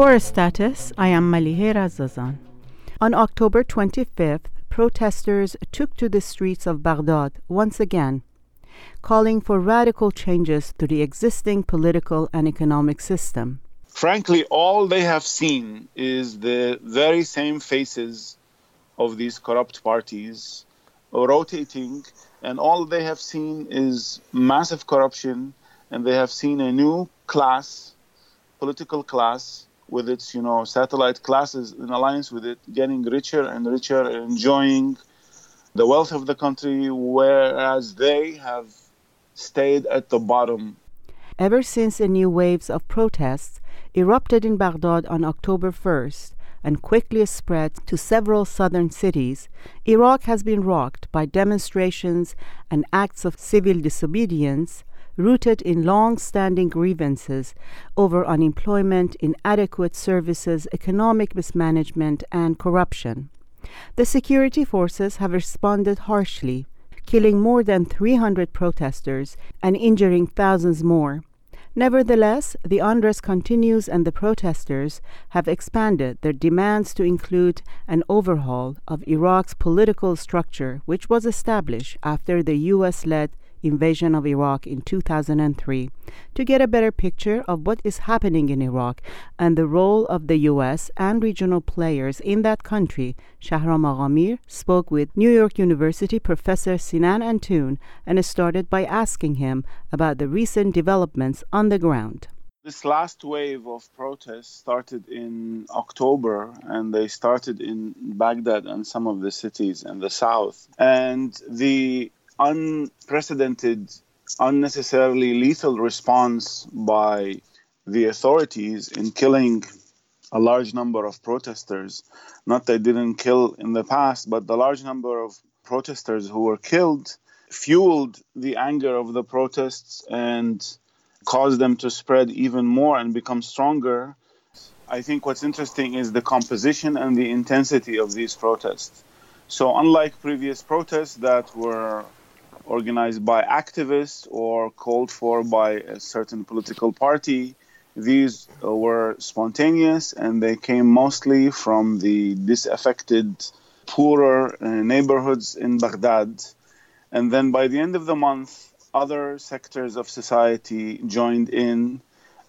For a status, I am Malihe Razazan. On October 25th, protesters took to the streets of Baghdad once again, calling for radical changes to the existing political and economic system. Frankly, all they have seen is the very same faces of these corrupt parties rotating, and all they have seen is massive corruption, and they have seen a new class, political class, with its you know satellite classes in alliance with it, getting richer and richer, enjoying the wealth of the country, whereas they have stayed at the bottom. Ever since a new waves of protests erupted in Baghdad on October 1st, and quickly spread to several southern cities, Iraq has been rocked by demonstrations and acts of civil disobedience rooted in long standing grievances over unemployment, inadequate services, economic mismanagement, and corruption. The security forces have responded harshly, killing more than 300 protesters and injuring thousands more. Nevertheless, the unrest continues and the protesters have expanded their demands to include an overhaul of Iraq's political structure, which was established after the US led invasion of Iraq in 2003 to get a better picture of what is happening in Iraq and the role of the US and regional players in that country. Shahram Aghamir spoke with New York University professor Sinan Antoon and started by asking him about the recent developments on the ground. This last wave of protests started in October and they started in Baghdad and some of the cities in the south. And the unprecedented, unnecessarily lethal response by the authorities in killing a large number of protesters. Not that they didn't kill in the past, but the large number of protesters who were killed fueled the anger of the protests and caused them to spread even more and become stronger. I think what's interesting is the composition and the intensity of these protests. So, unlike previous protests that were organized by activists or called for by a certain political party. These uh, were spontaneous and they came mostly from the disaffected, poorer uh, neighborhoods in Baghdad. And then by the end of the month, other sectors of society joined in,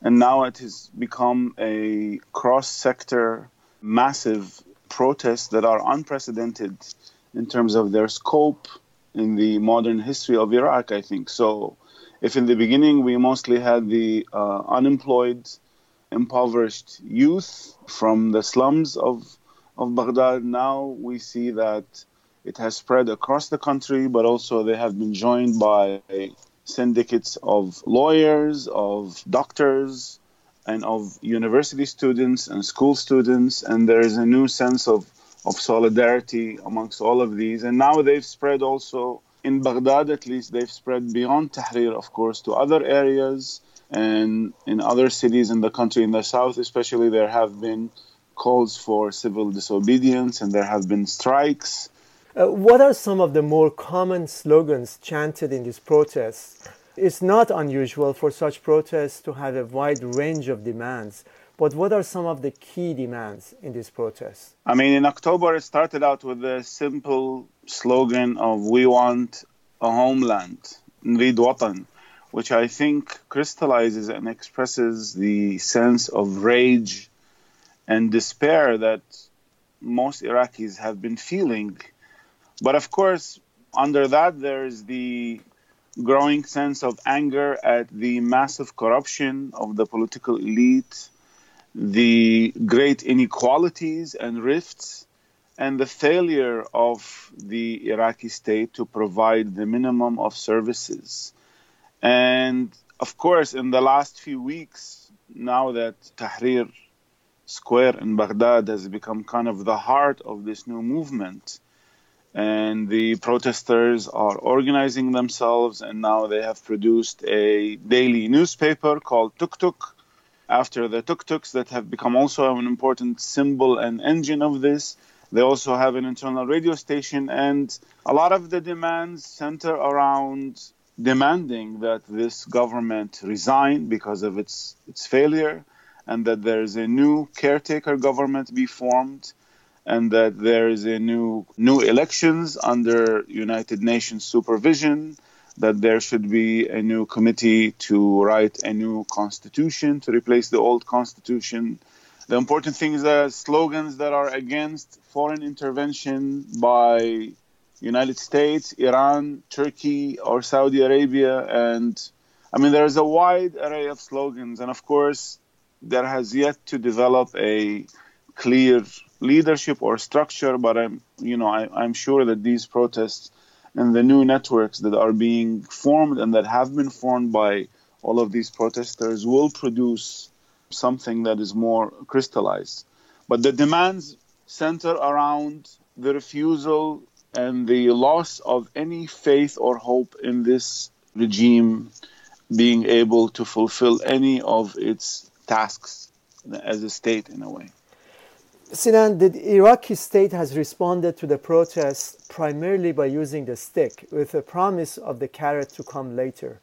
and now it has become a cross sector, massive protests that are unprecedented in terms of their scope, in the modern history of Iraq, I think. So, if in the beginning we mostly had the uh, unemployed, impoverished youth from the slums of, of Baghdad, now we see that it has spread across the country, but also they have been joined by syndicates of lawyers, of doctors, and of university students and school students. And there is a new sense of of solidarity amongst all of these. And now they've spread also in Baghdad, at least, they've spread beyond Tahrir, of course, to other areas and in other cities in the country, in the south especially, there have been calls for civil disobedience and there have been strikes. Uh, what are some of the more common slogans chanted in these protests? It's not unusual for such protests to have a wide range of demands. But what are some of the key demands in this protest? I mean, in October, it started out with a simple slogan of "We want a homeland, Nrid Watan," which I think crystallizes and expresses the sense of rage and despair that most Iraqis have been feeling. But of course, under that, there's the growing sense of anger at the massive corruption of the political elite the great inequalities and rifts and the failure of the Iraqi state to provide the minimum of services. And of course, in the last few weeks, now that Tahrir Square in Baghdad has become kind of the heart of this new movement, and the protesters are organizing themselves, and now they have produced a daily newspaper called Tuk Tuk after the tuk-tuks that have become also an important symbol and engine of this. They also have an internal radio station, and a lot of the demands center around demanding that this government resign because of its its failure, and that there is a new caretaker government be formed and that there is a new new elections under United Nations supervision that there should be a new committee to write a new constitution to replace the old constitution the important thing is slogans that are against foreign intervention by United States, Iran, Turkey, or Saudi Arabia, and I mean there is a wide array of slogans, and of course there has yet to develop a clear leadership or structure. But I'm, you know, I, I'm sure that these protests and the new networks that are being formed and that have been formed by all of these protesters will produce something that is more crystallized. But the demands center around the refusal and the loss of any faith or hope in this regime being able to fulfill any of its tasks as a state in a way. Sinan, the Iraqi state has responded to the protests primarily by using the stick, with a promise of the carrot to come later.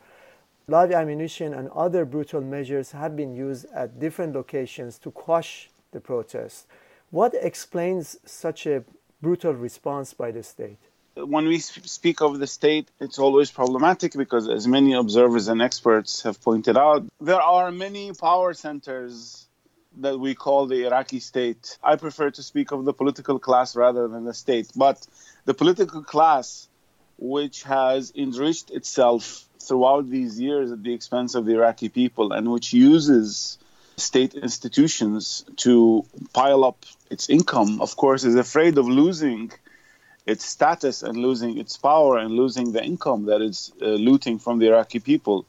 Live ammunition and other brutal measures have been used at different locations to quash the protests. What explains such a brutal response by the state? When we speak of the state, it's always problematic because, as many observers and experts have pointed out, there are many power centers that we call the Iraqi state. I prefer to speak of the political class rather than the state. But the political class, which has enriched itself throughout these years at the expense of the Iraqi people and which uses state institutions to pile up its income, of course, is afraid of losing its status and losing its power and losing the income that it's uh, looting from the Iraqi people.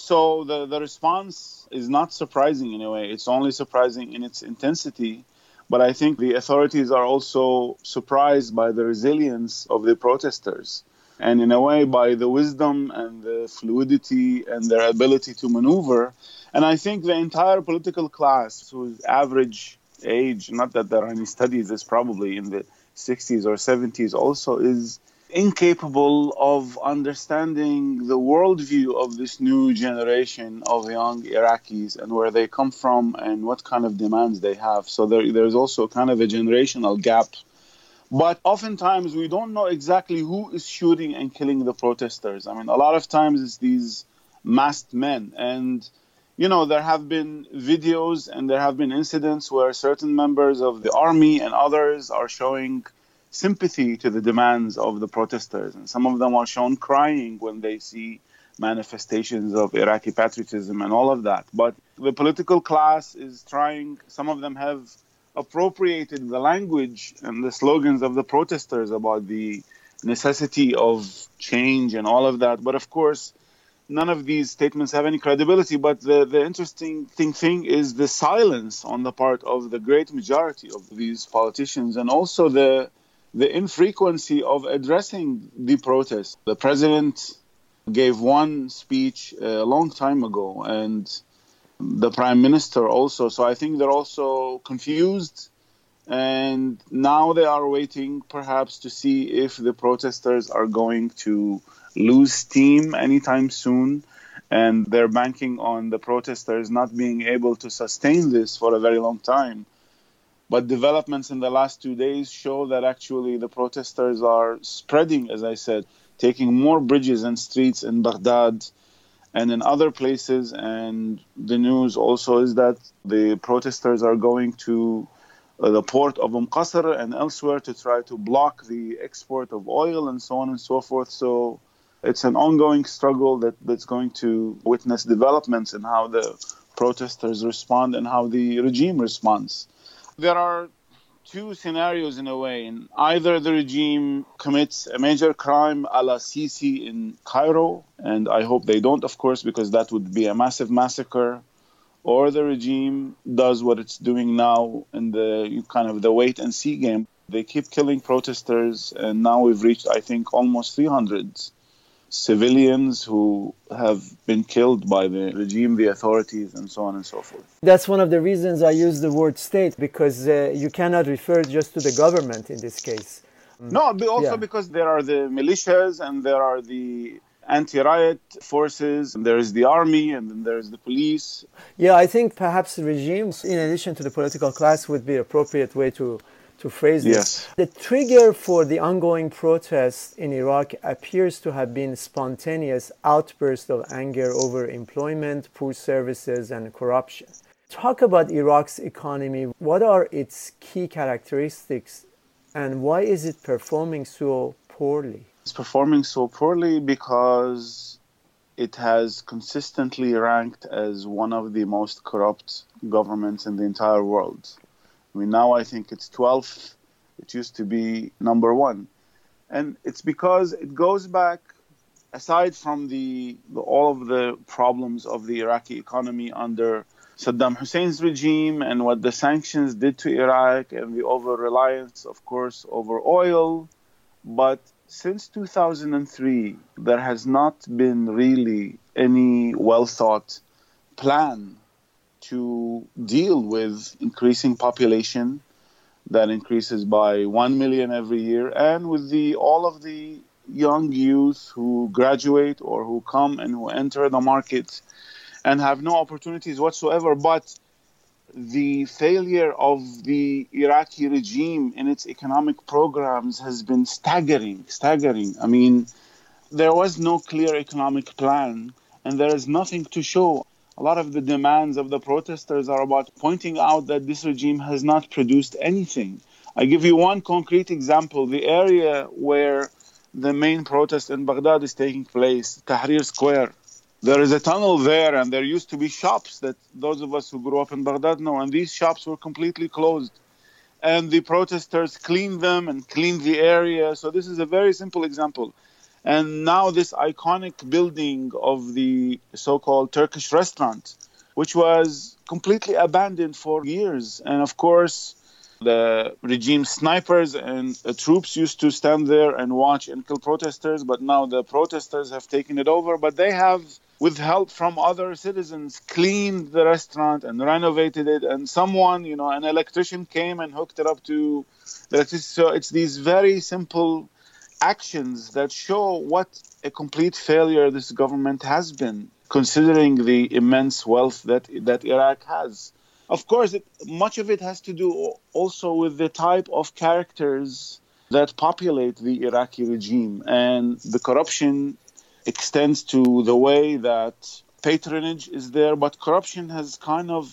So the, the response is not surprising in a way. It's only surprising in its intensity. But I think the authorities are also surprised by the resilience of the protesters and in a way by the wisdom and the fluidity and their ability to maneuver. And I think the entire political class, whose average age, not that there are any studies, is probably in the 60s or 70s, also is incapable of understanding the worldview of this new generation of young Iraqis and where they come from and what kind of demands they have. So there, there's also kind of a generational gap but oftentimes we don't know exactly who is shooting and killing the protesters. I mean, a lot of times it's these masked men. And, you know, there have been videos and there have been incidents where certain members of the army and others are showing sympathy to the demands of the protesters. And some of them are shown crying when they see manifestations of Iraqi patriotism and all of that. But the political class is trying, some of them have appropriated the language and the slogans of the protesters about the necessity of change and all of that. But of course, none of these statements have any credibility. But the, the interesting thing, thing is the silence on the part of the great majority of these politicians and also the the infrequency of addressing the protests. The president gave one speech uh, a long time ago and the prime minister also. So I think they're also confused. And now they are waiting perhaps to see if the protesters are going to lose steam anytime soon. And they're banking on the protesters not being able to sustain this for a very long time. But developments in the last two days show that actually the protesters are spreading, as I said, taking more bridges and streets in Baghdad and in other places. And the news also is that the protesters are going to uh, the port of Umm Qasr and elsewhere to try to block the export of oil and so on and so forth. So it's an ongoing struggle that, that's going to witness developments in how the protesters respond and how the regime responds. There are two scenarios in a way. In either the regime commits a major crime a la Sisi in Cairo, and I hope they don't, of course, because that would be a massive massacre, or the regime does what it's doing now in the kind of the wait and see game. They keep killing protesters, and now we've reached, I think, almost 300 civilians who have been killed by the regime, the authorities, and so on and so forth. That's one of the reasons I use the word state because uh, you cannot refer just to the government in this case. No, but also yeah. because there are the militias and there are the anti-riot forces, and there is the army, and then there is the police. Yeah, I think perhaps regimes, in addition to the political class, would be appropriate way to to phrase this. Yes. The trigger for the ongoing protests in Iraq appears to have been spontaneous outbursts of anger over employment, poor services, and corruption. Talk about Iraq's economy. What are its key characteristics, and why is it performing so poorly? It's performing so poorly because it has consistently ranked as one of the most corrupt governments in the entire world. I mean, now I think it's 12th. It used to be number one. And it's because it goes back, aside from the, the all of the problems of the Iraqi economy under Saddam Hussein's regime and what the sanctions did to Iraq and the over reliance, of course, over oil. But since 2003, there has not been really any well thought plan to deal with increasing population that increases by 1 million every year and with the all of the young youth who graduate or who come and who enter the market and have no opportunities whatsoever but the failure of the Iraqi regime in its economic programs has been staggering staggering. I mean there was no clear economic plan and there is nothing to show a lot of the demands of the protesters are about pointing out that this regime has not produced anything. I give you one concrete example. The area where the main protest in Baghdad is taking place, Tahrir Square. There is a tunnel there, and there used to be shops that those of us who grew up in Baghdad know, and these shops were completely closed. And the protesters cleaned them and cleaned the area. So, this is a very simple example. And now this iconic building of the so-called Turkish restaurant, which was completely abandoned for years. And of course, the regime snipers and uh, troops used to stand there and watch and kill protesters, but now the protesters have taken it over. But they have, with help from other citizens, cleaned the restaurant and renovated it. And someone, you know, an electrician came and hooked it up to electricity. So it's these very simple actions that show what a complete failure this government has been, considering the immense wealth that that Iraq has. Of course, it, much of it has to do also with the type of characters that populate the Iraqi regime, and the corruption extends to the way that patronage is there, but corruption has kind of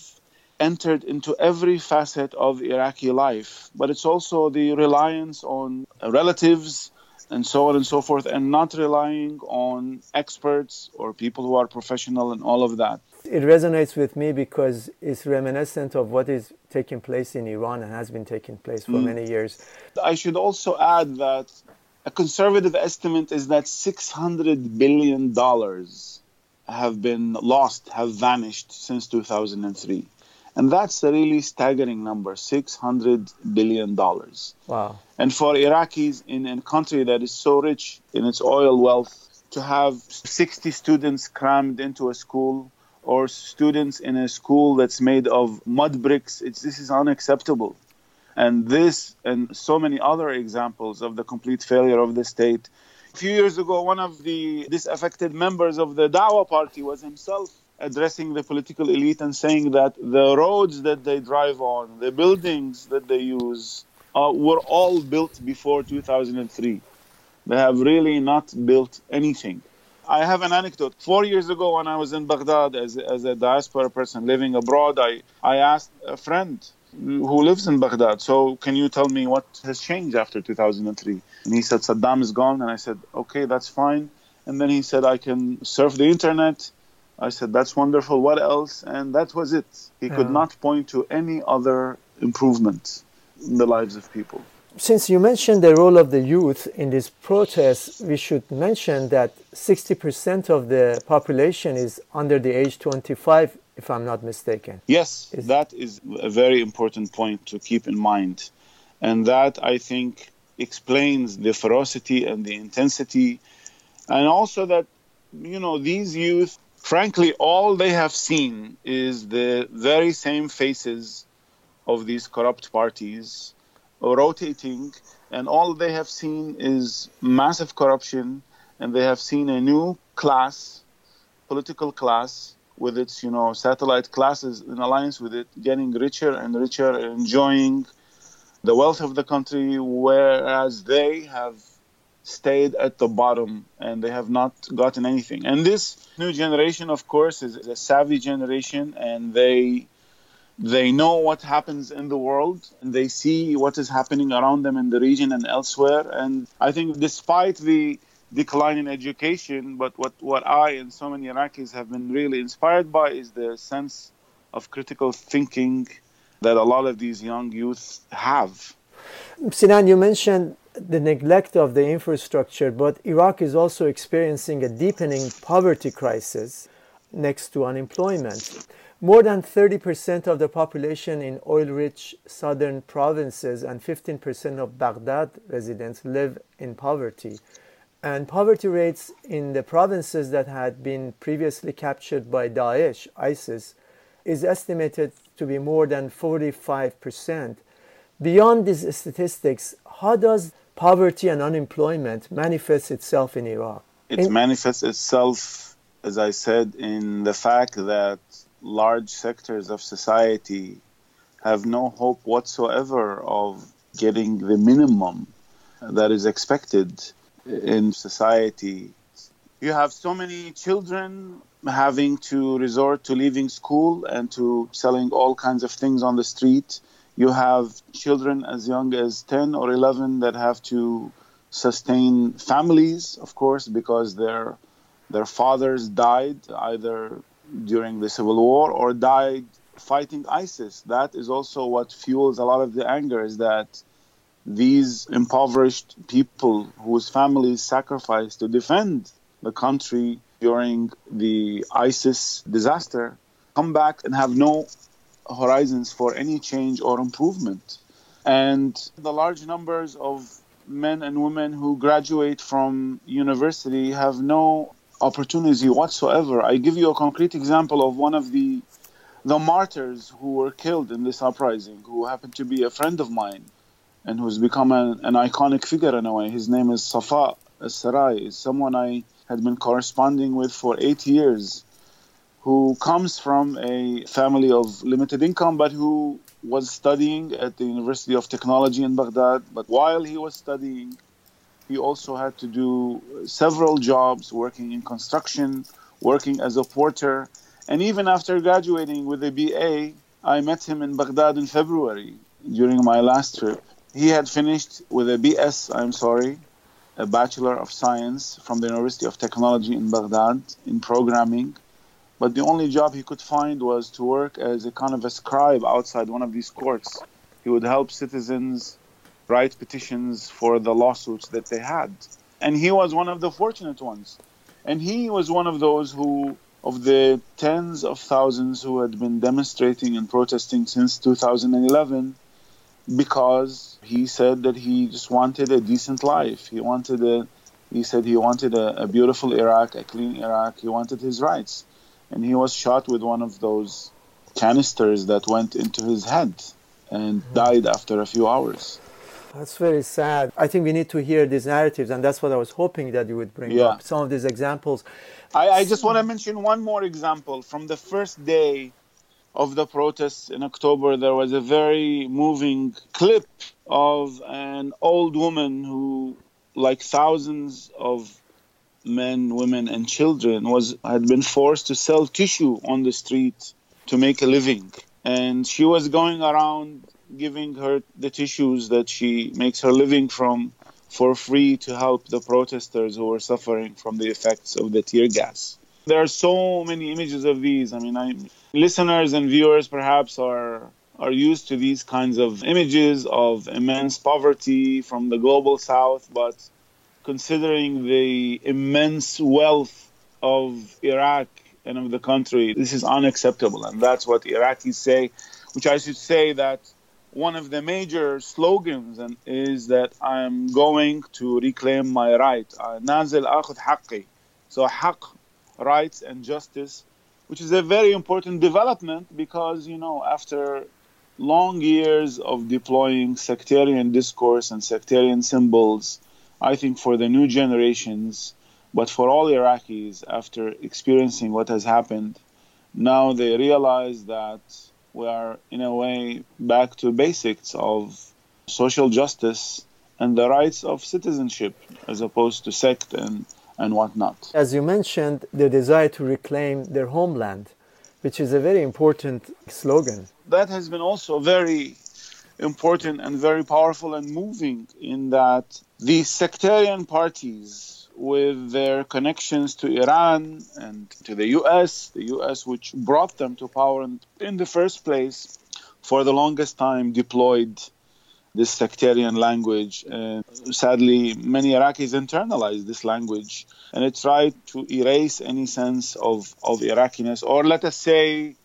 entered into every facet of Iraqi life. But it's also the reliance on relatives and so on and so forth, and not relying on experts or people who are professional and all of that. It resonates with me because it's reminiscent of what is taking place in Iran and has been taking place for mm. many years. I should also add that a conservative estimate is that $600 billion have been lost, have vanished since 2003. And that's a really staggering number $600 billion. Wow. And for Iraqis in a country that is so rich in its oil wealth, to have 60 students crammed into a school or students in a school that's made of mud bricks, this is unacceptable. And this and so many other examples of the complete failure of the state. A few years ago, one of the disaffected members of the Dawa party was himself addressing the political elite and saying that the roads that they drive on, the buildings that they use, uh, were all built before 2003. They have really not built anything. I have an anecdote. Four years ago, when I was in Baghdad as, as a diaspora person living abroad, I, I asked a friend who lives in Baghdad, so can you tell me what has changed after 2003? And he said, Saddam is gone. And I said, okay, that's fine. And then he said, I can surf the internet I said, that's wonderful. What else? And that was it. He could not point to any other improvement in the lives of people. Since you mentioned the role of the youth in this protest, we should mention that 60% of the population is under the age 25, if I'm not mistaken. Yes, is that is a very important point to keep in mind. And that, I think, explains the ferocity and the intensity. And also that, you know, these youth frankly, all they have seen is the very same faces of these corrupt parties rotating, and all they have seen is massive corruption, and they have seen a new class, political class, with its you know satellite classes in alliance with it, getting richer and richer, enjoying the wealth of the country, whereas they have stayed at the bottom and they have not gotten anything. And this new generation, of course, is a savvy generation, and they they know what happens in the world and they see what is happening around them in the region and elsewhere. And I think, despite the decline in education, but what, what I and so many Iraqis have been really inspired by is the sense of critical thinking that a lot of these young youth have. Sinan, you mentioned the neglect of the infrastructure, but Iraq is also experiencing a deepening poverty crisis next to unemployment. More than 30% of the population in oil rich southern provinces and 15% of Baghdad residents live in poverty. And poverty rates in the provinces that had been previously captured by Daesh, ISIS, is estimated to be more than 45%. Beyond these statistics, how does poverty and unemployment manifests itself in Iraq? It in- manifests itself, as I said, in the fact that large sectors of society have no hope whatsoever of getting the minimum that is expected in society. You have so many children having to resort to leaving school and to selling all kinds of things on the street. You have children as young as 10 or 11 that have to sustain families, of course, because their their fathers died either during the civil war or died fighting ISIS. That is also what fuels a lot of the anger is that these impoverished people whose families sacrificed to defend the country during the ISIS disaster come back and have no horizons for any change or improvement. And the large numbers of men and women who graduate from university have no opportunity whatsoever. I give you a concrete example of one of the the martyrs who were killed in this uprising, who happened to be a friend of mine, and who's become an, an iconic figure in a way. His name is Safa Sarai. Someone I had been corresponding with for eight years, who comes from a family of limited income, but who was studying at the University of Technology in Baghdad. But while he was studying, he also had to do several jobs working in construction, working as a porter. And even after graduating with a BA, I met him in Baghdad in February during my last trip. He had finished with a BS, I'm sorry, a Bachelor of Science from the University of Technology in Baghdad in programming. But the only job he could find was to work as a kind of a scribe outside one of these courts. He would help citizens write petitions for the lawsuits that they had. And he was one of the fortunate ones. And he was one of those who, of the tens of thousands who had been demonstrating and protesting since 2011, because he said that he just wanted a decent life. He wanted a, he said he wanted a, a beautiful Iraq, a clean Iraq. He wanted his rights. And he was shot with one of those canisters that went into his head and mm-hmm. died after a few hours. That's very sad. I think we need to hear these narratives, and that's what I was hoping that you would bring yeah. up some of these examples. I, I just want to mention one more example. From the first day of the protests in October, there was a very moving clip of an old woman who, like thousands of men, women, and children, was had been forced to sell tissue on the street to make a living. And she was going around giving her the tissues that she makes her living from for free to help the protesters who were suffering from the effects of the tear gas. There are so many images of these. I mean, I, listeners and viewers perhaps are are used to these kinds of images of immense poverty from the global south, but considering the immense wealth of Iraq and of the country. This is unacceptable, and that's what Iraqis say. Which I should say that one of the major slogans is that I am going to reclaim my right. Uh, Nazil akhud haqqi. So haqq, rights and justice, which is a very important development because you know after long years of deploying sectarian discourse and sectarian symbols I think for the new generations, But for all Iraqis, after experiencing what has happened, now they realize that we are, in a way, back to basics of social justice and the rights of citizenship as opposed to sect and, and whatnot. As you mentioned, the desire to reclaim their homeland, which is a very important slogan. That has been also very important and very powerful and moving in that these sectarian parties with their connections to Iran and to the US, the US which brought them to power in the first place for the longest time deployed this sectarian language. And sadly, many Iraqis internalized this language and it tried to erase any sense of, of Iraqiness, or let us say,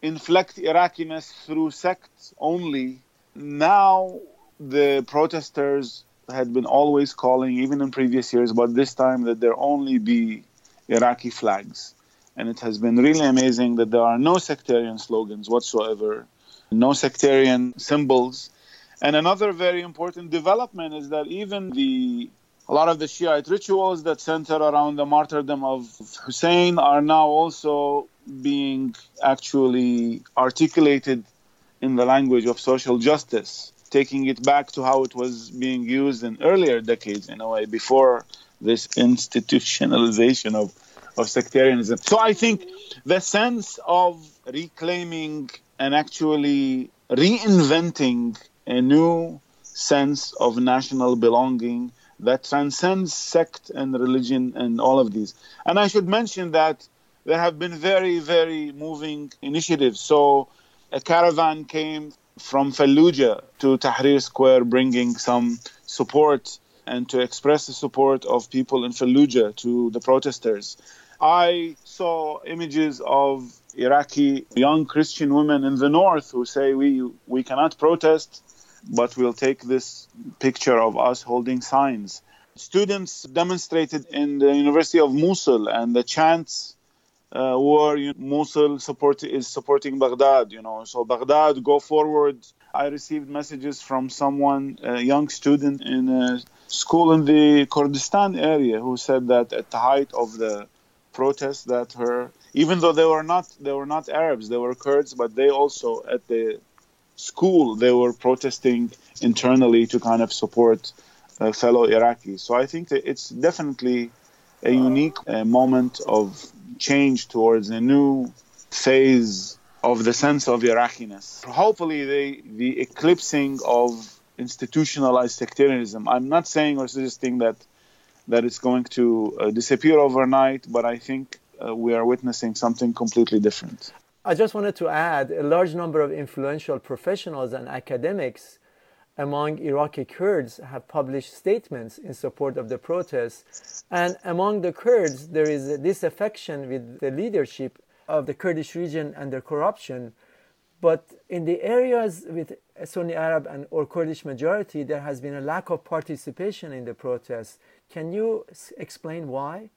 inflect Iraqiness through sects only. Now, the protesters had been always calling, even in previous years, but this time that there only be Iraqi flags. And it has been really amazing that there are no sectarian slogans whatsoever, no sectarian symbols. And another very important development is that even the a lot of the Shiite rituals that center around the martyrdom of Hussein are now also being actually articulated in the language of social justice, taking it back to how it was being used in earlier decades, in a way, before this institutionalization of, of sectarianism. So I think the sense of reclaiming and actually reinventing a new sense of national belonging that transcends sect and religion and all of these. And I should mention that there have been very, very moving initiatives. So a caravan came from Fallujah to Tahrir Square bringing some support and to express the support of people in Fallujah to the protesters. I saw images of Iraqi young Christian women in the north who say we we cannot protest but we'll take this picture of us holding signs. Students demonstrated in the University of Mosul, and the chants uh, were you know, Mosul support is supporting Baghdad. You know, so Baghdad, go forward. I received messages from someone, a young student in a school in the Kurdistan area, who said that at the height of the protests, that her, even though they were not they were not Arabs, they were Kurds, but they also at the school they were protesting internally to kind of support uh, fellow Iraqis. So I think that it's definitely a unique uh, moment of change towards a new phase of the sense of Iraqiness. Hopefully, the the eclipsing of institutionalized sectarianism. I'm not saying or suggesting that that it's going to uh, disappear overnight, but I think uh, we are witnessing something completely different. I just wanted to add a large number of influential professionals and academics among Iraqi Kurds have published statements in support of the protests. And among the Kurds, there is a disaffection with the leadership of the Kurdish region and their corruption. But in the areas with Sunni Arab and or Kurdish majority, there has been a lack of participation in the protests. Can you explain why?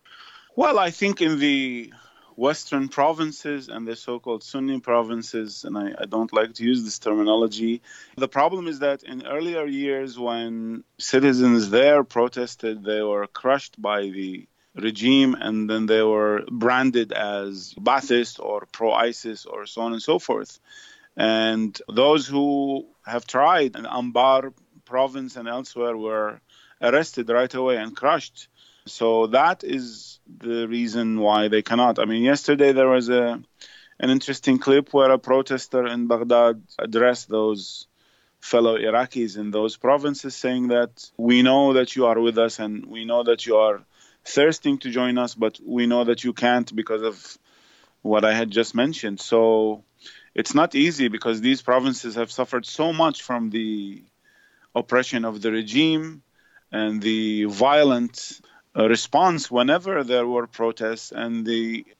Well, I think in the Western provinces and the so called Sunni provinces, and I, I, don't like to use this terminology. The problem is that in earlier years, when citizens there protested, they were crushed by the regime and then they were branded as Ba'athist or pro ISIS or so on and so forth. And those who have tried in Anbar province and elsewhere were arrested right away and crushed. So that is the reason why they cannot. I mean, yesterday there was a an interesting clip where a protester in Baghdad addressed those fellow Iraqis in those provinces, saying that we know that you are with us and we know that you are thirsting to join us, but we know that you can't because of what I had just mentioned. So it's not easy because these provinces have suffered so much from the oppression of the regime and the violent response whenever there were protests, and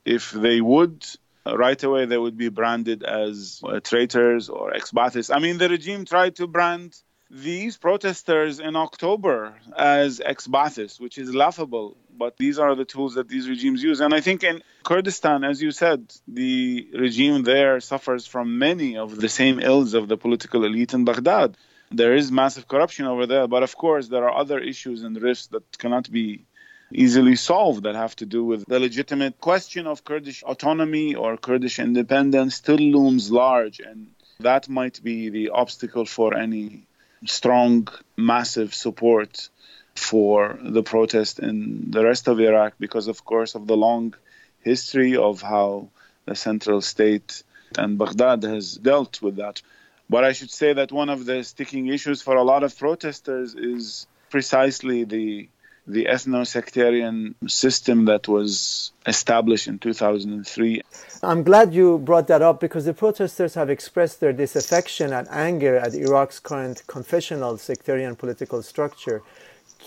if they would right away they would be branded as uh, traitors or ex-Baathists. I mean, the regime tried to brand these protesters in October as ex-Baathists, which is laughable. But these are the tools that these regimes use. And I think in Kurdistan, as you said, the regime there suffers from many of the same ills of the political elite in Baghdad. There is massive corruption over there, but of course, there are other issues and risks that cannot be easily solved that have to do with the legitimate question of Kurdish autonomy or Kurdish independence still looms large. And that might be the obstacle for any strong, massive support for the protest in the rest of Iraq because, of course, of the long history of how the central state and Baghdad has dealt with that. But I should say that one of the sticking issues for a lot of protesters is precisely the the ethno-sectarian system that was established in 2003. I'm glad you brought that up because the protesters have expressed their disaffection and anger at Iraq's current confessional sectarian political structure.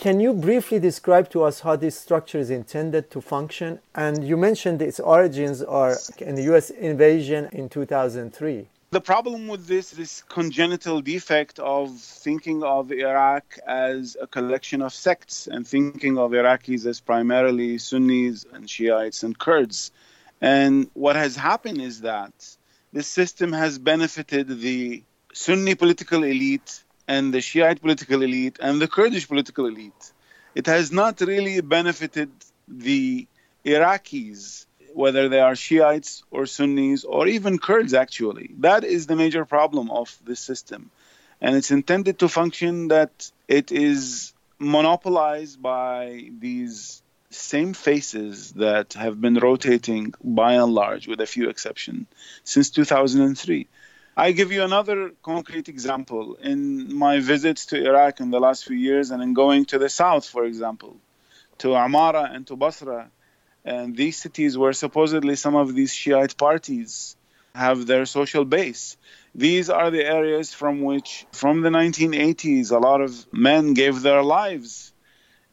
Can you briefly describe to us how this structure is intended to function? And you mentioned its origins are in the US invasion in 2003. The problem with this, this congenital defect of thinking of Iraq as a collection of sects and thinking of Iraqis as primarily Sunnis and Shiites and Kurds. And what has happened is that this system has benefited the Sunni political elite and the Shiite political elite and the Kurdish political elite. It has not really benefited the Iraqis whether they are Shiites or Sunnis or even Kurds, actually. That is the major problem of this system. And it's intended to function that it is monopolized by these same faces that have been rotating by and large, with a few exceptions, since 2003. I give you another concrete example. In my visits to Iraq in the last few years, and in going to the south, for example, to Amara and to Basra, and these cities where supposedly some of these Shiite parties have their social base. These are the areas from which, from the 1980s, a lot of men gave their lives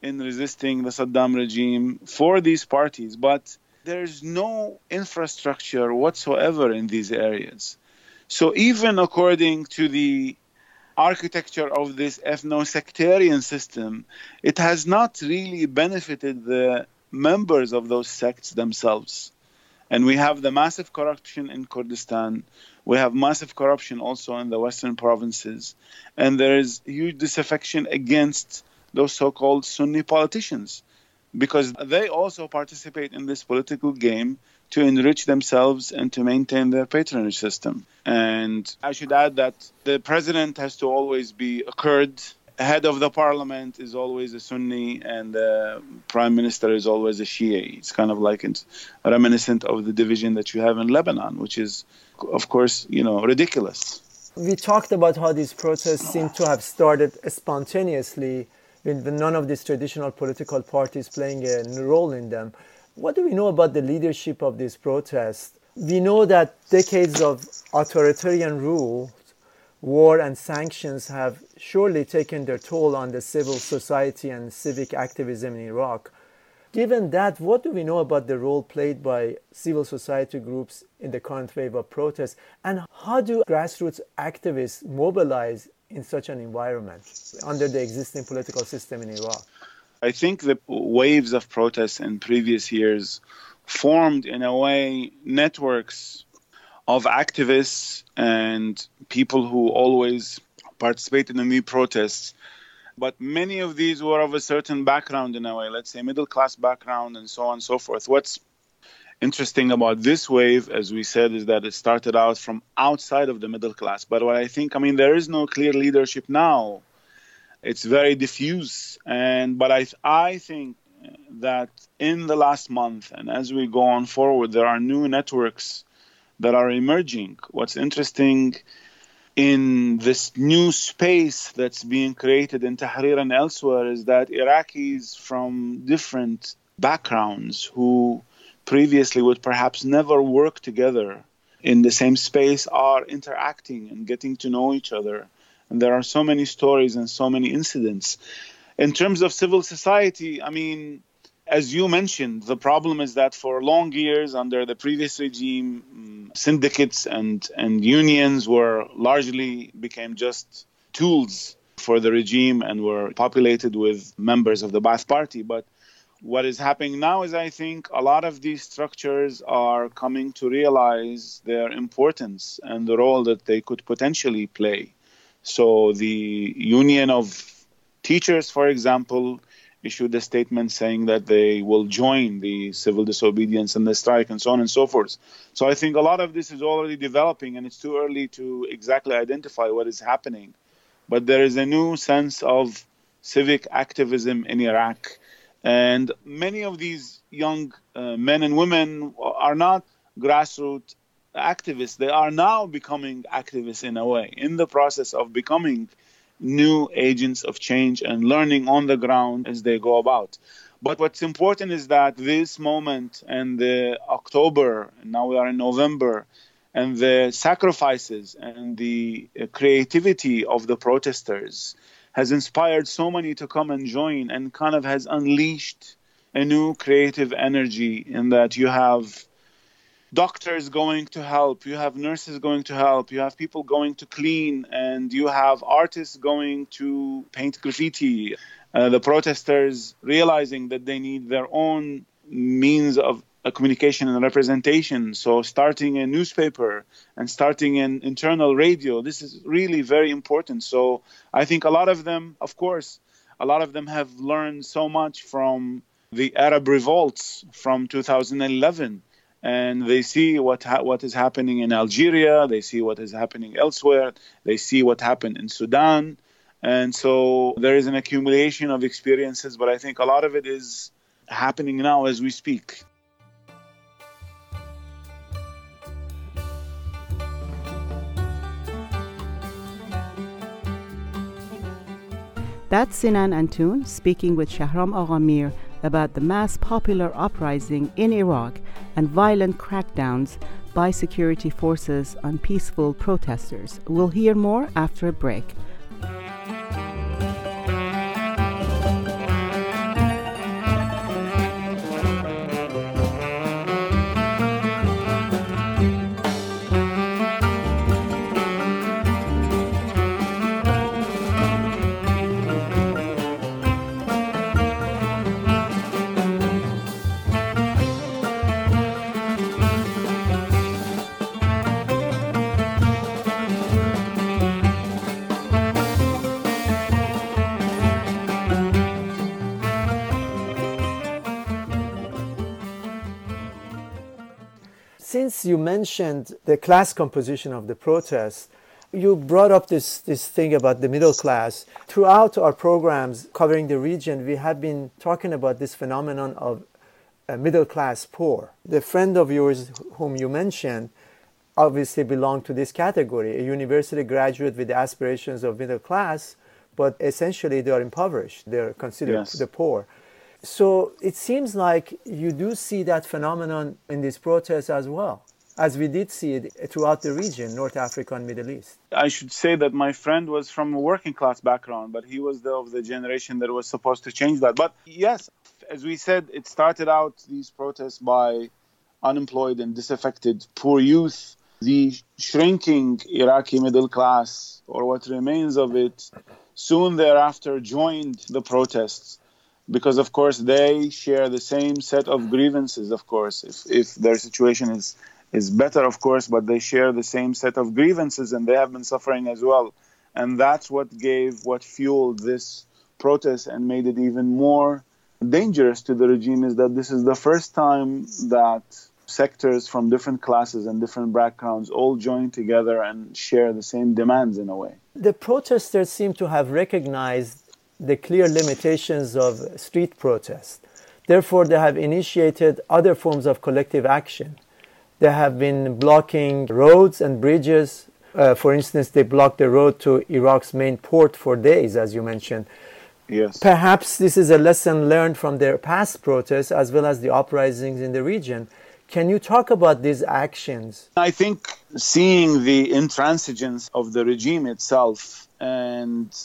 in resisting the Saddam regime for these parties. But there's no infrastructure whatsoever in these areas. So, even according to the architecture of this ethno sectarian system, it has not really benefited the members of those sects themselves. And we have the massive corruption in Kurdistan. We have massive corruption also in the western provinces. And there is huge disaffection against those so called Sunni politicians because they also participate in this political game to enrich themselves and to maintain their patronage system. And I should add that the president has to always be a Kurd head of the parliament is always a Sunni and the prime minister is always a Shia. It's kind of like it's reminiscent of the division that you have in Lebanon, which is, of course, you know, ridiculous. We talked about how these protests seem to have started spontaneously with none of these traditional political parties playing a role in them. What do we know about the leadership of these protests? We know that decades of authoritarian rule war and sanctions have surely taken their toll on the civil society and civic activism in Iraq. Given that, what do we know about the role played by civil society groups in the current wave of protests? And how do grassroots activists mobilize in such an environment under the existing political system in Iraq? I think the waves of protests in previous years formed, in a way, networks of activists and people who always participated in the new protests. But many of these were of a certain background in a way, let's say middle class background and so on and so forth. What's interesting about this wave, as we said, is that it started out from outside of the middle class. But what I think, I mean, there is no clear leadership now. It's very diffuse. And but I I think that in the last month and as we go on forward, there are new networks that are emerging. What's interesting in this new space that's being created in Tahrir and elsewhere is that Iraqis from different backgrounds who previously would perhaps never work together in the same space are interacting and getting to know each other. And there are so many stories and so many incidents. In terms of civil society, I mean, as you mentioned, the problem is that for long years under the previous regime, mm, syndicates and, and unions were largely became just tools for the regime and were populated with members of the Ba'ath Party. But what is happening now is I think a lot of these structures are coming to realize their importance and the role that they could potentially play. So the union of teachers, for example, issued a statement saying that they will join the civil disobedience and the strike and so on and so forth. So I think a lot of this is already developing, and it's too early to exactly identify what is happening. But there is a new sense of civic activism in Iraq. And many of these young uh, men and women are not grassroots activists. They are now becoming activists in a way, in the process of becoming new agents of change and learning on the ground as they go about. But what's important is that this moment and the October, and now we are in November, and the sacrifices and the uh, creativity of the protesters has inspired so many to come and join and kind of has unleashed a new creative energy in that you have doctors going to help, you have nurses going to help, you have people going to clean, and you have artists going to paint graffiti. Uh, the protesters realizing that they need their own means of a communication and representation. So, starting a newspaper and starting an internal radio, this is really very important. So, I think a lot of them, of course, a lot of them have learned so much from the Arab revolts from 2011 and they see what ha- what is happening in Algeria, they see what is happening elsewhere, they see what happened in Sudan, and so there is an accumulation of experiences. But I think a lot of it is happening now as we speak. That's Sinan Antoon speaking with Shahram Aghamir about the mass popular uprising in Iraq and violent crackdowns by security forces on peaceful protesters. We'll hear more after a break. Since you mentioned the class composition of the protests, you brought up this, this thing about the middle class. Throughout our programs covering the region, we have been talking about this phenomenon of a middle class poor. The friend of yours whom you mentioned obviously belonged to this category, a university graduate with the aspirations of middle class, but essentially they are impoverished. They're considered yes. the poor. So it seems like you do see that phenomenon in these protests as well, as we did see it throughout the region, North Africa and Middle East. I should say that my friend was from a working class background, but he was the, of the generation that was supposed to change that. But yes, as we said, it started out these protests by unemployed and disaffected poor youth. The shrinking Iraqi middle class, or what remains of it, soon thereafter joined the protests because of course they share the same set of grievances of course if, if their situation is is better of course but they share the same set of grievances and they have been suffering as well and that's what gave what fueled this protest and made it even more dangerous to the regime is that this is the first time that sectors from different classes and different backgrounds all join together and share the same demands in a way. The protesters seem to have recognized the clear limitations of street protest. Therefore, they have initiated other forms of collective action. They have been blocking roads and bridges. Uh, for instance, they blocked the road to Iraq's main port for days, as you mentioned. Yes. Perhaps this is a lesson learned from their past protests as well as the uprisings in the region. Can you talk about these actions? I think seeing the intransigence of the regime itself and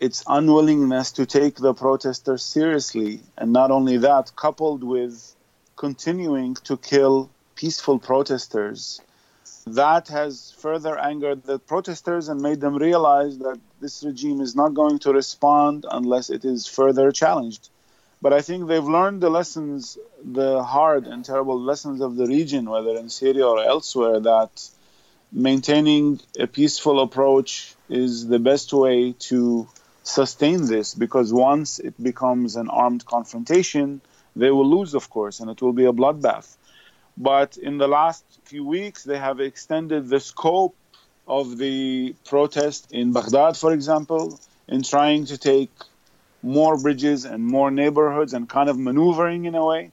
its unwillingness to take the protesters seriously. And not only that, coupled with continuing to kill peaceful protesters, that has further angered the protesters and made them realize that this regime is not going to respond unless it is further challenged. But I think they've learned the lessons, the hard and terrible lessons of the region, whether in Syria or elsewhere, that maintaining a peaceful approach is the best way to sustain this because once it becomes an armed confrontation, they will lose, of course, and it will be a bloodbath. But in the last few weeks, they have extended the scope of the protest in Baghdad, for example, in trying to take more bridges and more neighborhoods and kind of maneuvering in a way.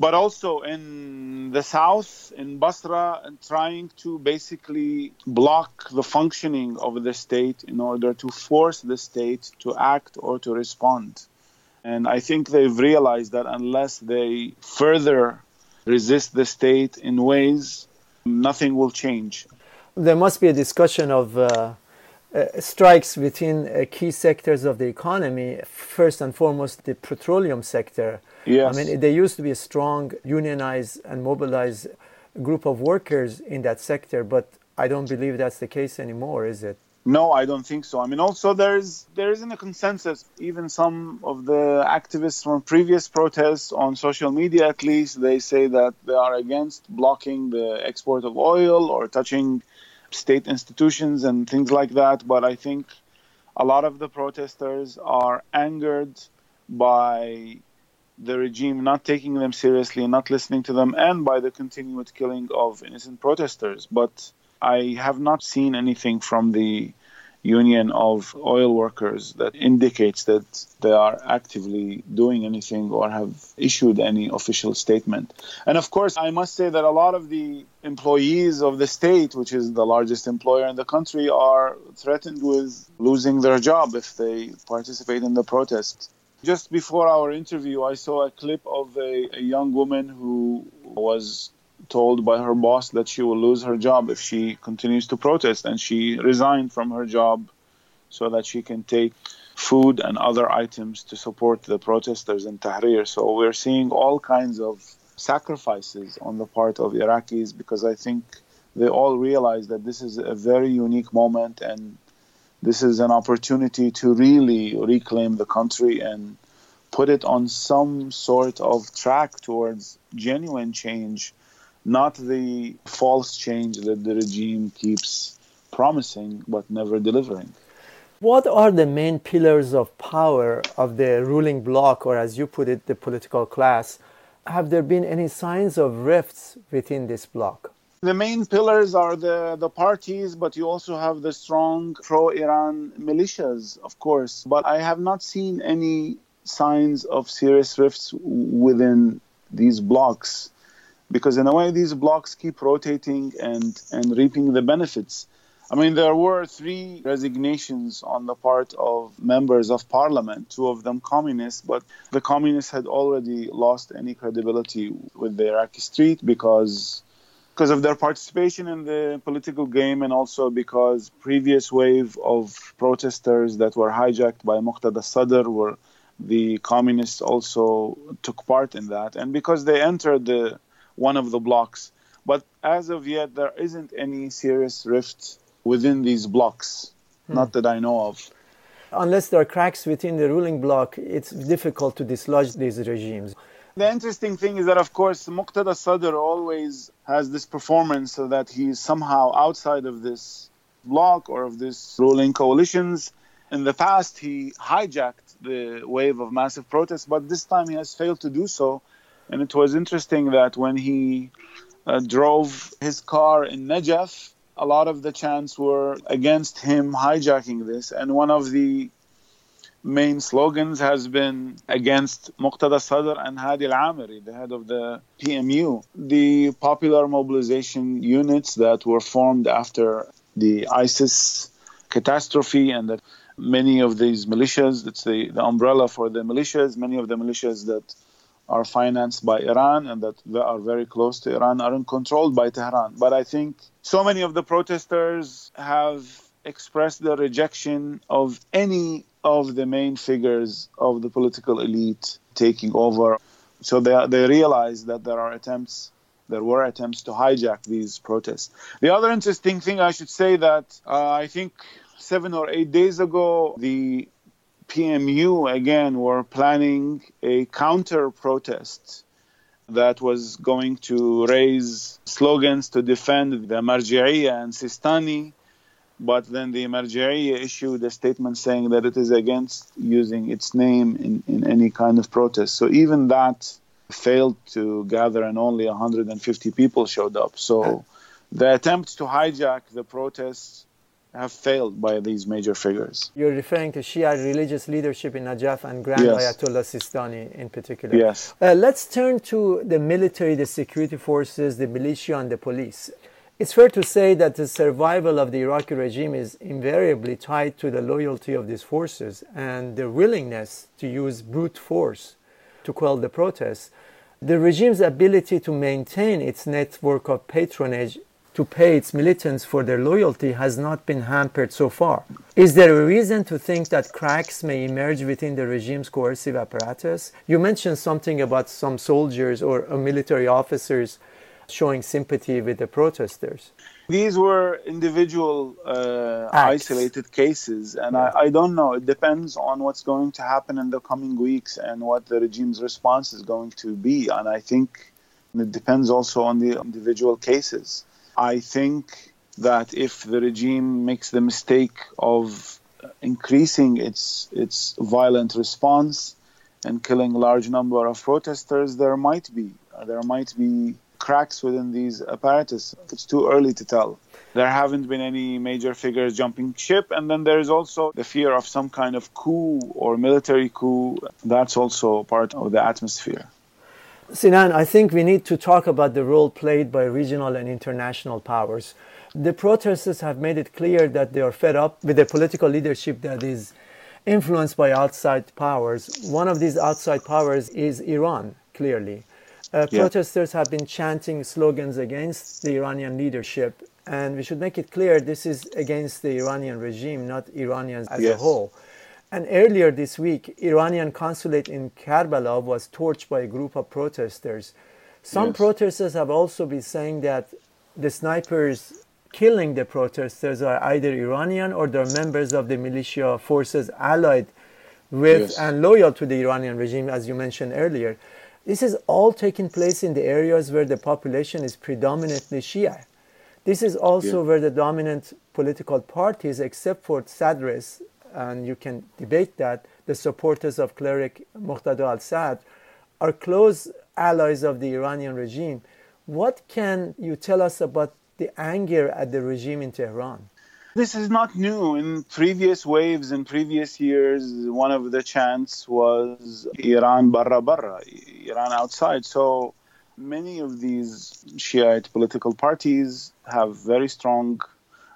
But also in the south, in Basra, and trying to basically block the functioning of the state in order to force the state to act or to respond. And I think they've realized that unless they further resist the state in ways, nothing will change. There must be a discussion of uh, uh, strikes within uh, key sectors of the economy. First and foremost, the petroleum sector. Yes. I mean, there used to be a strong unionized and mobilized group of workers in that sector, but I don't believe that's the case anymore, is it? No, I don't think so. I mean, also there's there isn't a consensus. Even some of the activists from previous protests on social media, at least, they say that they are against blocking the export of oil or touching state institutions and things like that. But I think a lot of the protesters are angered by the regime not taking them seriously, not listening to them, and by the continued killing of innocent protesters. But I have not seen anything from the union of oil workers that indicates that they are actively doing anything or have issued any official statement. And of course, I must say that a lot of the employees of the state, which is the largest employer in the country, are threatened with losing their job if they participate in the protest. Just before our interview, I saw a clip of a, a young woman who was told by her boss that she will lose her job if she continues to protest, and she resigned from her job so that she can take food and other items to support the protesters in Tahrir. So we're seeing all kinds of sacrifices on the part of Iraqis because I think they all realize that this is a very unique moment and this is an opportunity to really reclaim the country and put it on some sort of track towards genuine change not the false change that the regime keeps promising but never delivering. What are the main pillars of power of the ruling bloc, or as you put it, the political class? Have there been any signs of rifts within this bloc? The main pillars are the, the parties, but you also have the strong pro Iran militias, of course. But I have not seen any signs of serious rifts within these blocs because in a way these blocs keep rotating and and reaping the benefits. I mean there were three resignations on the part of members of parliament two of them communists but the communists had already lost any credibility with the iraqi street because because of their participation in the political game and also because previous wave of protesters that were hijacked by Muqtada Sadr were the communists also took part in that. And because they entered the one of the blocs. But as of yet, there isn't any serious rift within these blocs, hmm. not that I know of. Unless there are cracks within the ruling bloc, it's difficult to dislodge these regimes. The interesting thing is that, of course, Muqtada Sadr always has this performance so that he's somehow outside of this bloc or of this ruling coalitions. In the past, he hijacked the wave of massive protests, but this time he has failed to do so and it was interesting that when he uh, drove his car in Najaf, a lot of the chants were against him hijacking this. And one of the main slogans has been against Muqtada Sadr and Hadi al-Amiri, the head of the PMU. The popular mobilization units that were formed after the ISIS catastrophe and that many of these militias, it's the, the umbrella for the militias, many of the militias that are financed by Iran and that they are very close to Iran are controlled by Tehran. But I think so many of the protesters have expressed their rejection of any of the main figures of the political elite taking over. So they, they realize that there are attempts, there were attempts to hijack these protests. The other interesting thing I should say that uh, I think seven or eight days ago, the PMU again were planning a counter protest that was going to raise slogans to defend the Marja'iyya and Sistani but then the Marja'iyya issued a statement saying that it is against using its name in, in any kind of protest. So even that failed to gather, and only 150 people showed up. So uh, the attempt to hijack the protests have failed by these major figures. You're referring to Shia religious leadership in Najaf and Grand Yes. Ayatollah Sistani in particular. Yes. Uh, let's turn to the military, the security forces, the militia, and the police. It's fair to say that the survival of the Iraqi regime is invariably tied to the loyalty of these forces and their willingness to use brute force to quell the protests. The regime's ability to maintain its network of patronage to pay its militants for their loyalty has not been hampered so far. Is there a reason to think that cracks may emerge within the regime's coercive apparatus? You mentioned something about some soldiers or military officers showing sympathy with the protesters. These were individual, uh, isolated cases, and I, I don't know. It depends on what's going to happen in the coming weeks and what the regime's response is going to be. And I think it depends also on the individual cases. I think that if the regime makes the mistake of increasing its its violent response and killing a large number of protesters, there might be there might be cracks within these apparatus. It's too early to tell. There haven't been any major figures jumping ship, and then there is also the fear of some kind of coup or military coup. That's also part of the atmosphere. Sinan, I think we need to talk about the role played by regional and international powers. The protesters have made it clear that they are fed up with a political leadership that is influenced by outside powers. One of these outside powers is Iran, clearly. Uh, Yeah. Protesters have been chanting slogans against the Iranian leadership, and we should make it clear this is against the Iranian regime, not Iranians as a whole. And earlier this week, Iranian consulate in Karbala was torched by a group of protesters. Some Yes. protesters have also been saying that the snipers killing the protesters are either Iranian or they're members of the militia forces allied with Yes. and loyal to the Iranian regime, as you mentioned earlier. This is all taking place in the areas where the population is predominantly Shia. This is also Yeah. where the dominant political parties, except for Sadris, and you can debate that, the supporters of cleric Muqtada al Sadr, are close allies of the Iranian regime. What can you tell us about the anger at the regime in Tehran? This is not new. In previous waves, in previous years, one of the chants was Iran barra barra, Iran outside. So many of these Shiite political parties have very strong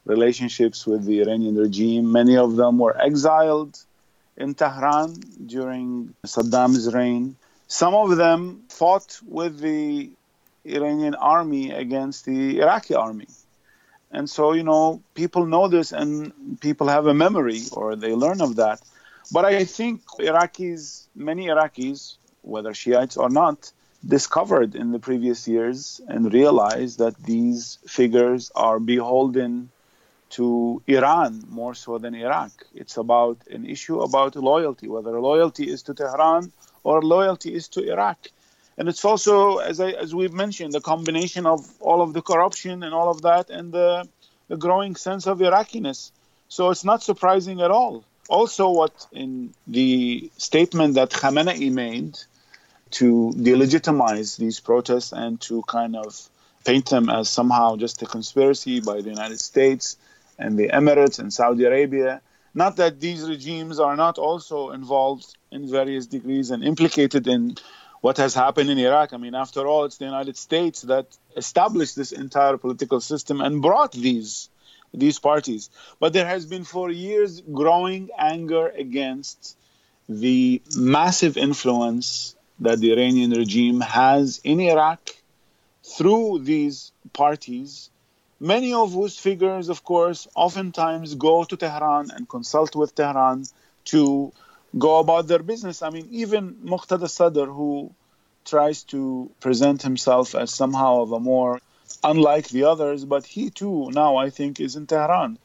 relationships with the Iranian regime. Many of them were exiled in Tehran during Saddam's reign. Some of them fought with the Iranian army against the Iraqi army. And so, you know, people know this and people have a memory or they learn of that. But I think Iraqis, many Iraqis, whether Shiites or not, discovered in the previous years and realized that these figures are beholden to Iran more so than Iraq. It's about an issue about loyalty, whether loyalty is to Tehran or loyalty is to Iraq. And it's also, as I, as we've mentioned, the combination of all of the corruption and all of that, and the, the growing sense of Iraqiness. So it's not surprising at all. Also, what in the statement that Khamenei made to delegitimize these protests and to kind of paint them as somehow just a conspiracy by the United States and the Emirates and Saudi Arabia. Not that these regimes are not also involved in various degrees and implicated in what has happened in Iraq. I mean, after all, it's the United States that established this entire political system and brought these these parties. But there has been for years growing anger against the massive influence that the Iranian regime has in Iraq through these parties, many of whose figures, of course, oftentimes go to Tehran and consult with Tehran to go about their business. I mean, even Muqtada Sadr, who tries to present himself as somehow of a more unlike the others, but he too now I think is in Tehran.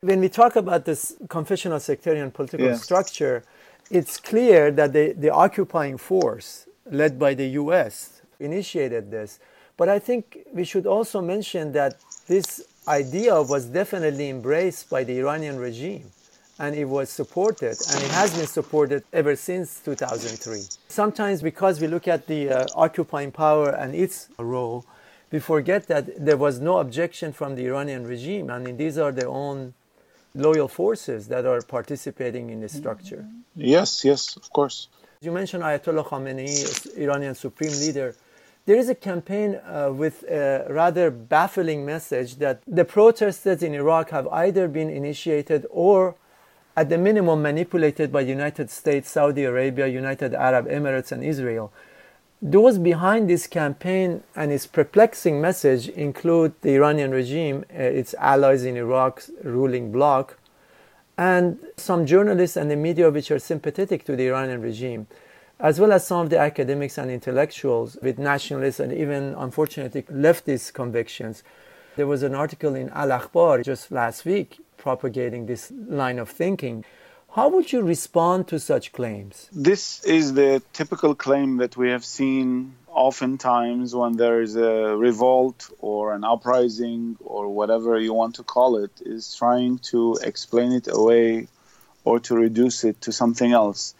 When we talk about this confessional sectarian political Yes. structure, it's clear that the, the occupying force, led by the US, initiated this. But I think we should also mention that this idea was definitely embraced by the Iranian regime and it was supported and it has been supported ever since 2003. Sometimes because we look at the uh, occupying power and its role, we forget that there was no objection from the Iranian regime. I mean, these are their own loyal forces that are participating in the structure. Yes, yes, of course. You mentioned Ayatollah Khamenei, Iranian supreme leader. There is a campaign uh, with a rather baffling message that the protests in Iraq have either been initiated or at the minimum manipulated by the United States, Saudi Arabia, United Arab Emirates, and Israel. Those behind this campaign and its perplexing message include the Iranian regime, uh, its allies in Iraq's ruling bloc, and some journalists and the media which are sympathetic to the Iranian regime, as well as some of the academics and intellectuals with nationalist and even, unfortunately, leftist convictions. There was an article in Al Akhbar just last week propagating this line of thinking. How would you respond to such claims? This is the typical claim that we have seen oftentimes when there is a revolt or an uprising or whatever you want to call it, is trying to explain it away or to reduce it to something else.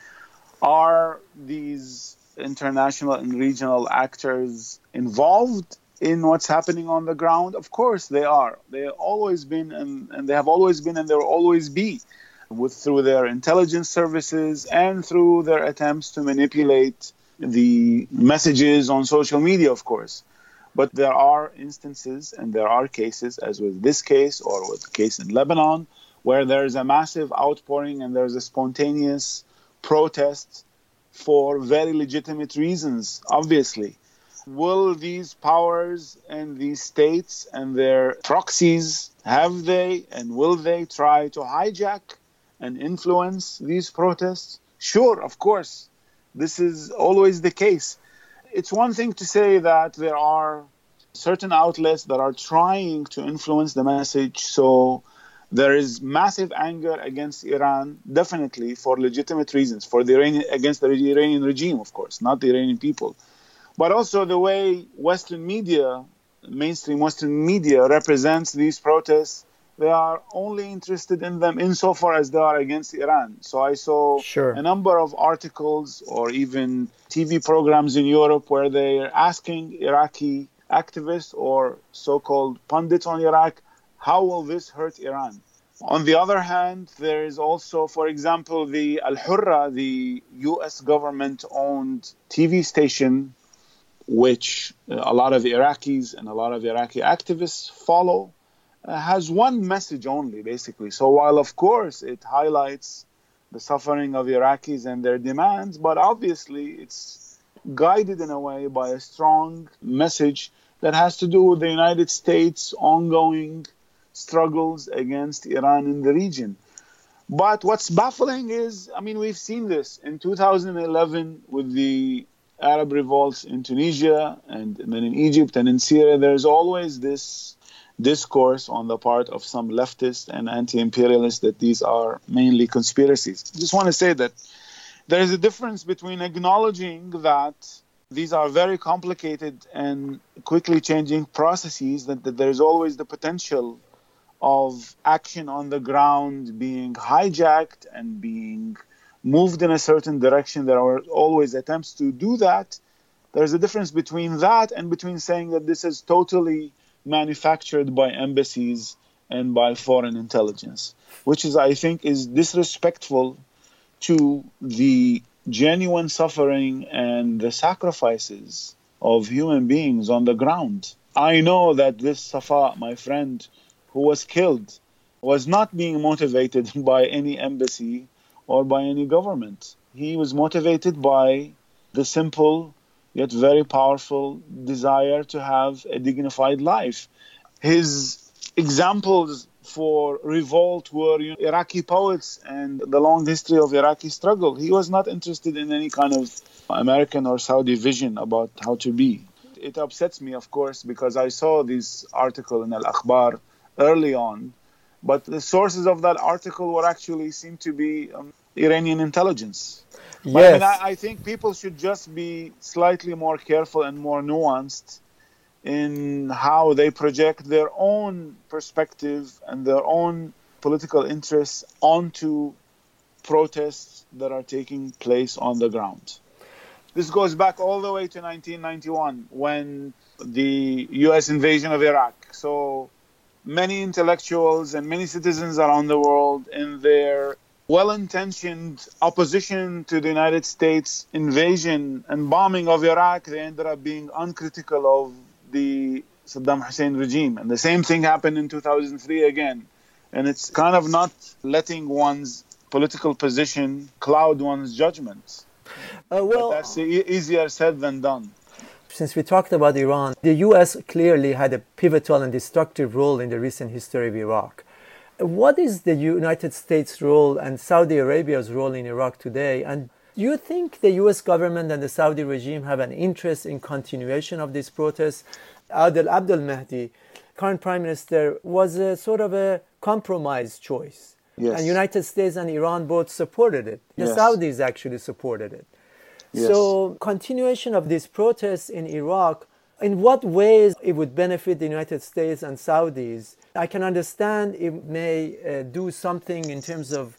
Are these international and regional actors involved in what's happening on the ground? Of course they are. They have always been and, and they have always been and they will always be with through their intelligence services and through their attempts to manipulate the messages on social media, of course. But there are instances and there are cases, as with this case or with the case in Lebanon, where there's a massive outpouring and there's a spontaneous protest for very legitimate reasons, obviously will these powers and these states and their proxies have they and will they try to hijack and influence these protests? Sure, of course. This is always the case. It's one thing to say that there are certain outlets that are trying to influence the message so there is massive anger against Iran, definitely for legitimate reasons, for the Iranian, against the Iranian regime, of course, not the Iranian people but also the way Western media, mainstream Western media, represents these protests. They are only interested in them insofar as they are against Iran. So I saw sure. a number of articles or even TV programs in Europe where they're asking Iraqi activists or so-called pundits on Iraq, how will this hurt Iran? On the other hand, there is also, for example, the Al Hurra, the US government owned TV station which a lot of Iraqis and a lot of Iraqi activists follow, uh, has one message only, basically. So while, of course, it highlights the suffering of Iraqis and their demands, but obviously it's guided in a way by a strong message that has to do with the United States' ongoing struggles against Iran in the region. But what's baffling is, I mean, we've seen this in 2011 with the Arab revolts in Tunisia and, and then in Egypt and in Syria, there's always this discourse on the part of some leftists and anti-imperialists that these are mainly conspiracies. I just want to say that there is a difference between acknowledging that these are very complicated and quickly changing processes, that, that there's always the potential of action on the ground being hijacked and being moved in a certain direction. There are always attempts to do that. There's a difference between that and between saying that this is totally manufactured by embassies and by foreign intelligence, which is, I think, is disrespectful to the genuine suffering and the sacrifices of human beings on the ground. I know that this Safa, my friend, who was killed, was not being motivated by any embassy or by any government. He was motivated by the simple yet very powerful desire to have a dignified life. His examples for revolt were you know, Iraqi poets and the long history of Iraqi struggle. He was not interested in any kind of American or Saudi vision about how to be. It upsets me, of course, because I saw this article in Al Akhbar early on but the sources of that article were actually seem to be um, Iranian intelligence. Yes. I, mean, I, I, think people should just be slightly more careful and more nuanced in how they project their own perspective and their own political interests onto protests that are taking place on the ground. This goes back all the way to 1991 when the US invasion of Iraq. So many intellectuals and many citizens around the world, in their well intentioned opposition to the United States invasion and bombing of Iraq, they ended up being uncritical of the Saddam Hussein regime. And the same thing happened in 2003 again. And it's kind of not letting one's political position cloud one's judgment. Uh, well, but that's e- easier said than done. Since we talked about Iran, the US clearly had a pivotal and destructive role in the recent history of Iraq. What is the United States' role and Saudi Arabia's role in Iraq today? And do you think the US government and the Saudi regime have an interest in continuation of these protests? Adel Abdul Mahdi, current prime minister, was a sort of a compromise choice. Yes. And United States and Iran both supported it. The yes. Saudis actually supported it. Yes. So, continuation of these protests in Iraq, in what ways it would benefit the United States and Saudis? I can understand it may uh, do something in terms of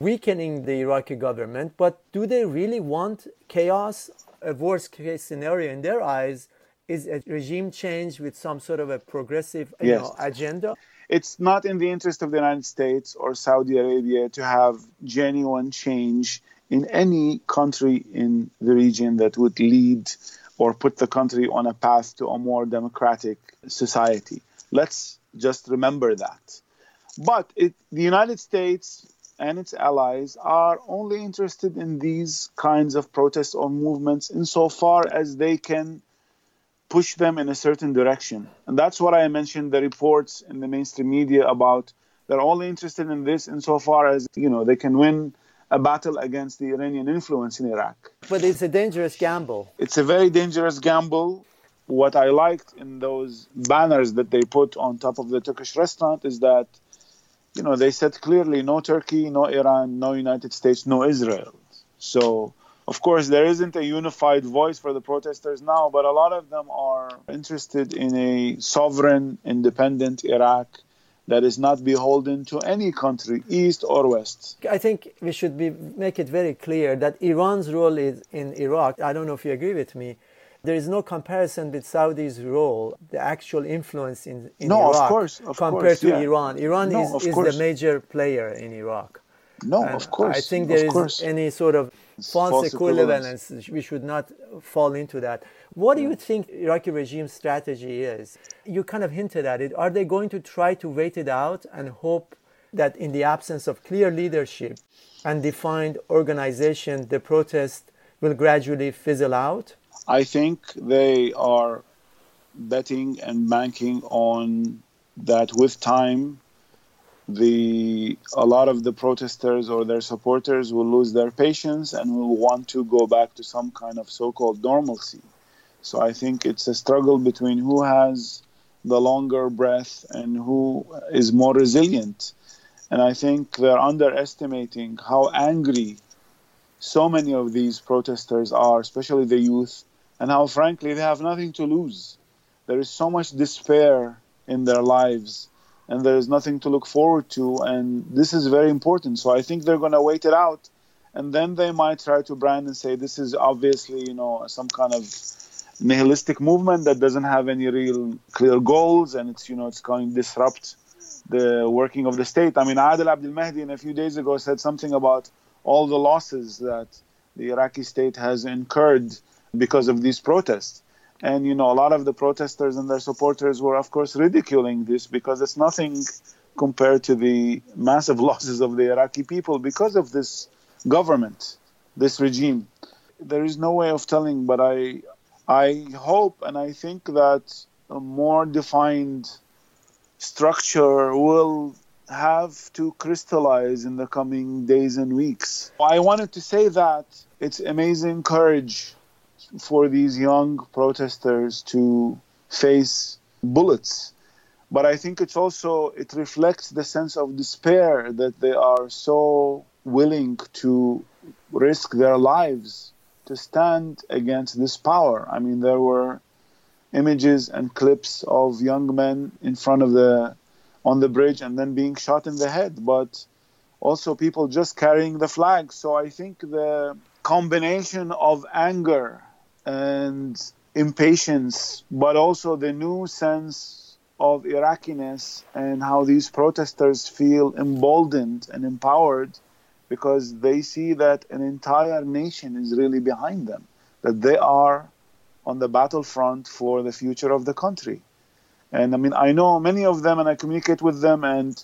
weakening the Iraqi government, but do they really want chaos? A worst case scenario in their eyes is a regime change with some sort of a progressive you yes. know, agenda. It's not in the interest of the United States or Saudi Arabia to have genuine change in any country in the region that would lead or put the country on a path to a more democratic society. Let's just remember that. But it, the United States and its allies are only interested in these kinds of protests or movements insofar as they can push them in a certain direction. And that's what I mentioned the reports in the mainstream media about they're only interested in this insofar as, you know, they can win a battle against the Iranian influence in Iraq. But it's a dangerous gamble. It's a very dangerous gamble. What I liked in those banners that they put on top of the Turkish restaurant is that, you know, they said clearly no Turkey, no Iran, no United States, no Israel. So, of course, there isn't a unified voice for the protesters now, but a lot of them are interested in a sovereign, independent Iraq that is not beholden to any country, east or west. I think we should be, make it very clear that Iran's role is in Iraq. I don't know if you agree with me. There is no comparison with Saudi's role, the actual influence in, in no, Iraq, of course, of compared course, to yeah. Iran. Iran no, is, is the major player in Iraq. No, and of course. I think there is course. any sort of false, false equivalence. equivalence. We should not fall into that. What do you think Iraqi regime strategy is? You kind of hinted at it. Are they going to try to wait it out and hope that in the absence of clear leadership and defined organization, the protest will gradually fizzle out? I think they are betting and banking on that with time the a lot of the protesters or their supporters will lose their patience and will want to go back to some kind of so-called normalcy so I think it's a struggle between who has the longer breath and who is more resilient. And I think they're underestimating how angry so many of these protesters are, especially the youth, and how frankly they have nothing to lose. There is so much despair in their lives and there is nothing to look forward to and this is very important so i think they're going to wait it out and then they might try to brand and say this is obviously you know some kind of nihilistic movement that doesn't have any real clear goals and it's you know it's going to disrupt the working of the state. I mean, Adel Abdel Mahdi in a few days ago said something about all the losses that the Iraqi state has incurred because of these protests. And you know, a lot of the protesters and their supporters were, of course, ridiculing this because it's nothing compared to the massive losses of the Iraqi people because of this government, this regime. There is no way of telling, but I I hope and I think that a more defined structure will have to crystallize in the coming days and weeks. I wanted to say that it's amazing courage for these young protesters to face bullets but i think it's also it reflects the sense of despair that they are so willing to risk their lives to stand against this power. I mean, there were images and clips of young men in front of the on the bridge and then being shot in the head, but also people just carrying the flag. So I think the combination of anger and impatience, but also the new sense of Iraqiness and how these protesters feel emboldened and empowered because they see that an entire nation is really behind them, that they are on the battlefront for the future of the country. And I mean, I know many of them and I communicate with them. And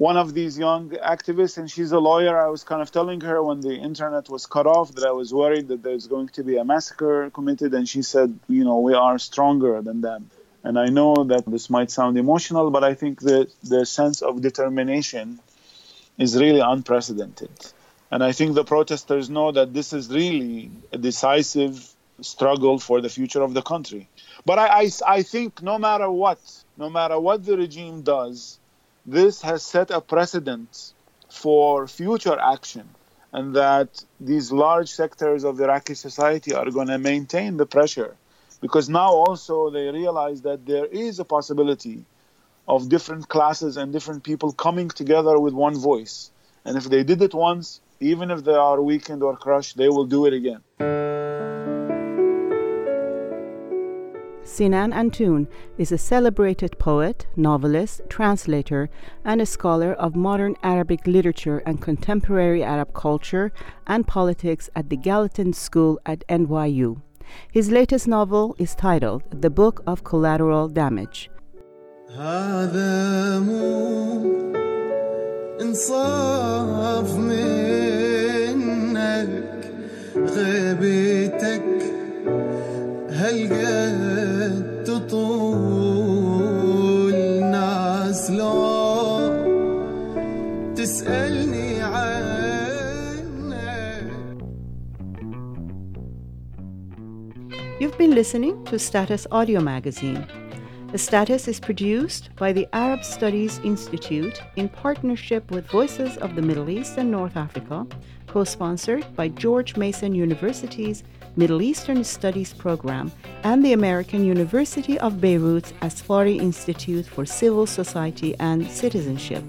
one of these young activists, and she's a lawyer, I was kind of telling her when the internet was cut off that I was worried that there's going to be a massacre committed. And she said, you know, we are stronger than them. And I know that this might sound emotional, but I think that the sense of determination is really unprecedented. And I think the protesters know that this is really a decisive struggle for the future of the country. But I, I, I think no matter what, no matter what the regime does, this has set a precedent for future action and that these large sectors of Iraqi society are going to maintain the pressure because now also they realize that there is a possibility of different classes and different people coming together with one voice. And if they did it once, even if they are weakened or crushed, they will do it again. Sinan Antoon is a celebrated poet, novelist, translator, and a scholar of modern Arabic literature and contemporary Arab culture and politics at the Gallatin School at NYU. His latest novel is titled The Book of Collateral Damage. تطول ناس لو تسألني You've been listening to Status Audio Magazine. The Status is produced by the Arab Studies Institute in partnership with Voices of the Middle East and North Africa, co sponsored by George Mason University's Middle Eastern Studies program and the American University of Beirut's Asfari Institute for Civil Society and Citizenship.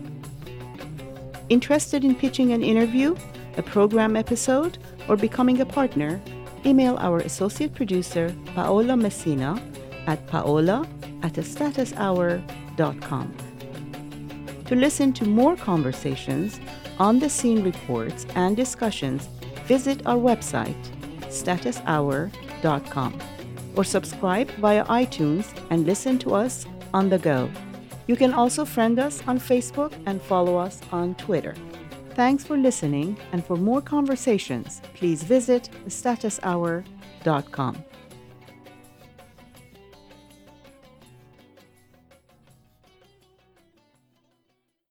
Interested in pitching an interview, a program episode, or becoming a partner? Email our associate producer, Paola Messina, at paola at statushour.com. To listen to more conversations, on the scene reports, and discussions, visit our website statushour.com or subscribe via iTunes and listen to us on the go. You can also friend us on Facebook and follow us on Twitter. Thanks for listening, and for more conversations, please visit statushour.com.